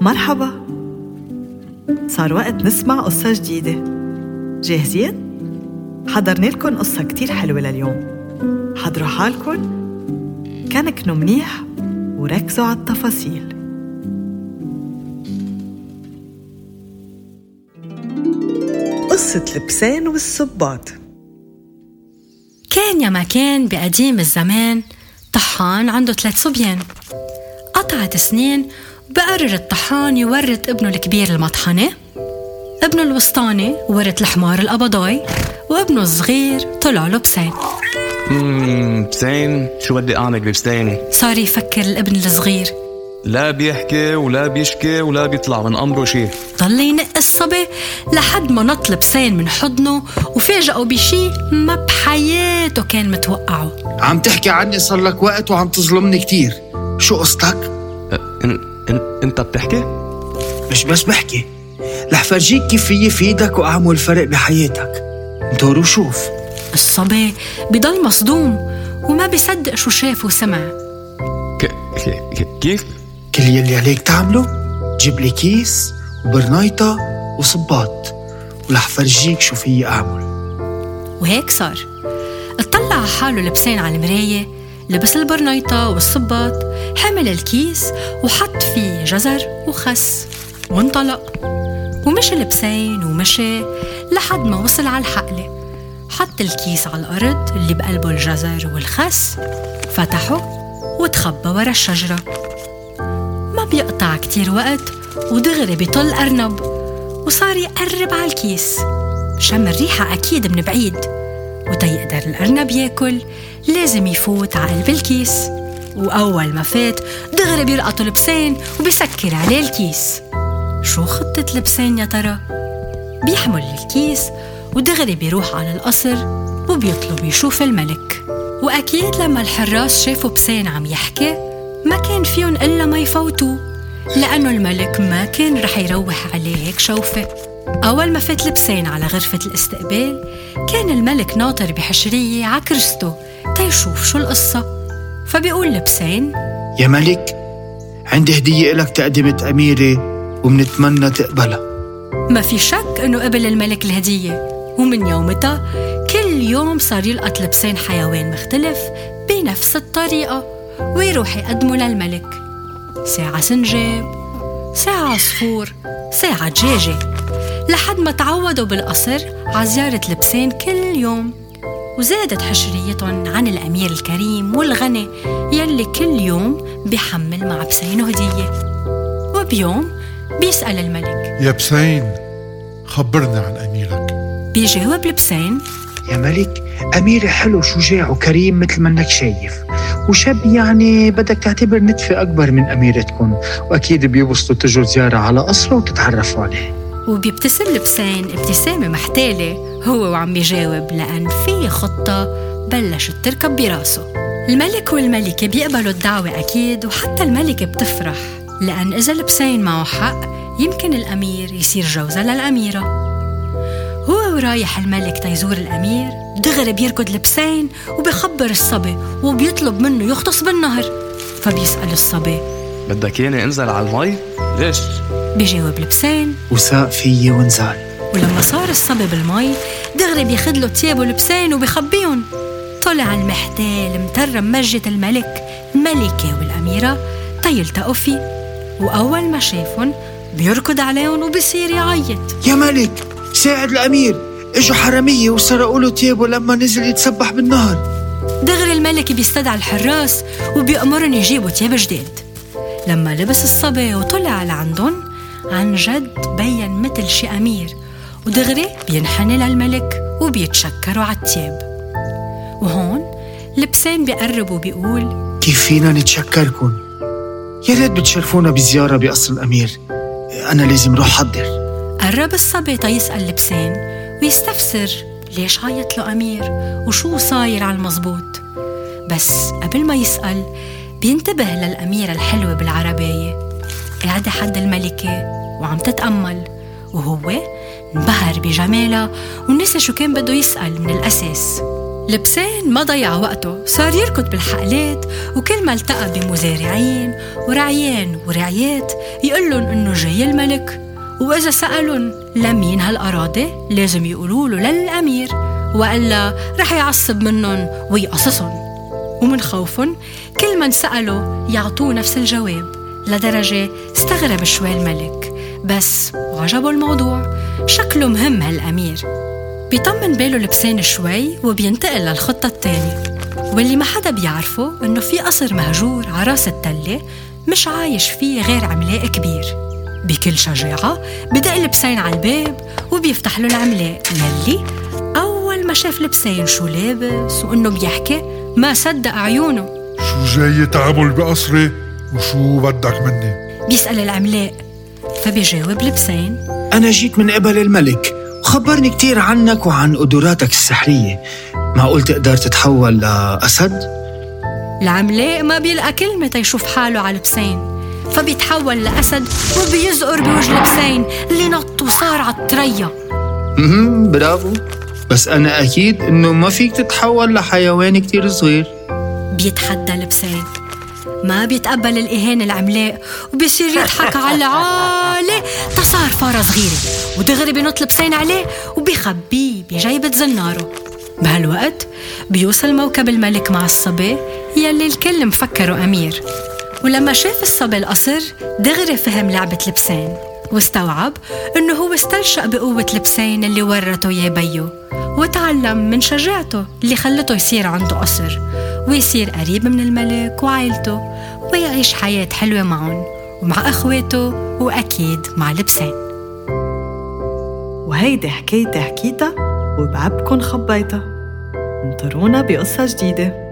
مرحبا. صار وقت نسمع قصة جديدة. جاهزين؟ حضرنا لكم قصة كتير حلوة لليوم. حضروا حالكم. كنكنوا منيح وركزوا على التفاصيل. قصة لبسان والصباط. كان يا ما كان بقديم الزمان طحان عنده ثلاث صبيان. قطعت سنين وبقرر الطحان يورث ابنه الكبير المطحنة. ابنه الوسطاني ورث الحمار القبضاي وابنه الصغير طلع له بسين. اممم بسين؟ شو بدي أعمل ببسين؟ صار يفكر الابن الصغير. لا بيحكي ولا بيشكي ولا بيطلع من أمره شيء ضل ينق الصبي لحد ما نط لبسين من حضنه وفاجئه بشي ما بحياته كان متوقعه. عم تحكي عني صار لك وقت وعم تظلمني كتير. شو قصتك؟ إنت بتحكي؟ مش بس بحكي. رح فرجيك كيف فيي فيدك وأعمل فرق بحياتك. دور وشوف الصبي بضل مصدوم وما بيصدق شو شاف وسمع. ك... ك... كيف؟ كل يلي عليك تعمله جيب لي كيس وبرنيطة وصباط ورح فرجيك شو فيي أعمل. وهيك صار. اطلع على حاله لبسين على المراية لبس البرنيطة والصباط حمل الكيس وحط فيه جزر وخس وانطلق. ومشي لبسين ومشي لحد ما وصل على الحقلة. حط الكيس على الأرض اللي بقلبه الجزر والخس فتحه وتخبى ورا الشجرة. ما بيقطع كتير وقت ودغري بيطل أرنب وصار يقرب على الكيس. شم الريحة أكيد من بعيد. وتيقدر الأرنب ياكل لازم يفوت على قلب الكيس. وأول ما فات دغري بيلقطوا البسين وبيسكر عليه الكيس. شو خطة البسين يا ترى؟ بيحمل الكيس ودغري بيروح على القصر وبيطلب يشوف الملك. وأكيد لما الحراس شافوا بسين عم يحكي ما كان فيهم إلا ما يفوتوه لأنه الملك ما كان رح يروح عليه هيك شوفة. أول ما فات لبسين على غرفة الاستقبال كان الملك ناطر بحشرية على كرسته تيشوف شو القصة. فبيقول لبسين يا ملك عندي هدية إلك تقدمت أميرة ومنتمنى تقبلها. ما في شك إنه قبل الملك الهدية ومن يومتها كل يوم صار يلقط لبسين حيوان مختلف بنفس الطريقة ويروح يقدمه للملك. ساعة سنجاب ساعة عصفور ساعة دجاجة. لحد ما تعودوا بالقصر على زيارة لبسين كل يوم. وزادت حشريتهم عن الأمير الكريم والغني يلي كل يوم بيحمل مع بسينه هدية. وبيوم بيسأل الملك. يا بسين خبرنا عن أميرك. بيجاوب لبسين. يا ملك أميرة حلو شجاع وكريم مثل ما إنك شايف. وشاب يعني بدك تعتبر نتفة أكبر من أميرتكم وأكيد بيوصلوا تجوا زيارة على قصره وتتعرفوا عليه. وبيبتسم لبسين ابتسامة محتالة هو وعم بيجاوب لأن في خطة بلشت تركب براسه. الملك والملكة بيقبلوا الدعوة أكيد وحتى الملكة بتفرح لأن إذا لبسين معه حق يمكن الأمير يصير جوزة للأميرة. هو ورايح الملك تيزور الأمير دغري بيركض لبسين وبيخبر الصبي وبيطلب منه يغطس بالنهر. فبيسأل الصبي بدك ياني أنزل على المي؟ ليش؟ بيجاوب لبسين وساق فيي ونزال. ولما صار الصبي بالمي دغري بياخد له تيابه لبسين وبيخبيهم. طلع المحتال مترم مجة الملك الملكة والأميرة. تيلتقوا فيه وأول ما شافن بيركض عليهم وبصير يعيط. يا ملك ساعد الأمير. إجوا حرامية وسرقوا له تيابه لما نزل يتسبح بالنهر. دغري الملك بيستدعى الحراس وبيأمرن يجيبوا تياب جديد. لما لبس الصبي وطلع لعندهم عن جد بين مثل شي أمير ودغري بينحني للملك وبيتشكروا على التياب وهون لبسين بيقرب وبيقول كيف فينا نتشكركن؟ يا ريت بتشرفونا بزيارة بقصر الأمير. أنا لازم روح حضر. قرب الصبي تيسأل لبسين ويستفسر ليش عيط له أمير وشو صاير على المزبوط بس قبل ما يسأل بينتبه للأميرة الحلوة بالعربية. قاعدة حد الملكة وعم تتأمل. وهو انبهر بجمالها ونسى شو كان بده يسأل من الأساس. لبسان ما ضيع وقته صار يركض بالحقلات وكل ما التقى بمزارعين ورعيان ورعيات لهم إنه جاي الملك. وإذا سألن لمين هالأراضي لازم يقولوا له للأمير. وإلا رح يعصب منهم ويقصصن ومن خوفن كل من سألوا يعطوه نفس الجواب. لدرجة استغرب شوي الملك بس عجبه الموضوع شكله مهم هالأمير بيطمن باله لبسان شوي وبينتقل للخطة الثانية واللي ما حدا بيعرفه إنه في قصر مهجور على راس التلة مش عايش فيه غير عملاق كبير بكل شجاعة بدق لبسين على الباب وبيفتح له العملاق يلي أول ما شاف لبسين شو لابس وإنه بيحكي ما صدق عيونه شو جاي تعمل بقصري وشو بدك مني؟ بيسأل العملاق. فبيجاوب لبسين أنا جيت من قبل الملك. وخبرني كتير عنك وعن قدراتك السحرية. معقول تقدر تتحول لأسد؟ العملاق ما بيلقى كلمة تيشوف حاله على لبسين فبيتحول لأسد وبيزقر بوجه لبسين اللي نط وصار على الطرية. برافو. بس أنا أكيد إنه ما فيك تتحول لحيوان كتير صغير. بيتحدى لبسين ما بيتقبل الإهانة العملاق وبيصير يضحك على العالي تصار فارة صغيرة ودغري بينط لبسين عليه وبيخبيه بجيبة زنارة. بهالوقت بيوصل موكب الملك مع الصبي يلي الكل مفكره أمير. ولما شاف الصبي القصر دغري فهم لعبة لبسين. واستوعب إنه هو استلشق بقوة لبسين اللي ورته يا بيو وتعلم من شجاعته اللي خلته يصير عنده قصر ويصير قريب من الملك وعائلته ويعيش حياة حلوة معهم ومع أخواته وأكيد مع لبسين. وهيدي حكايتي حكيتها وبعبكن خبيتها. انطرونا بقصة جديدة.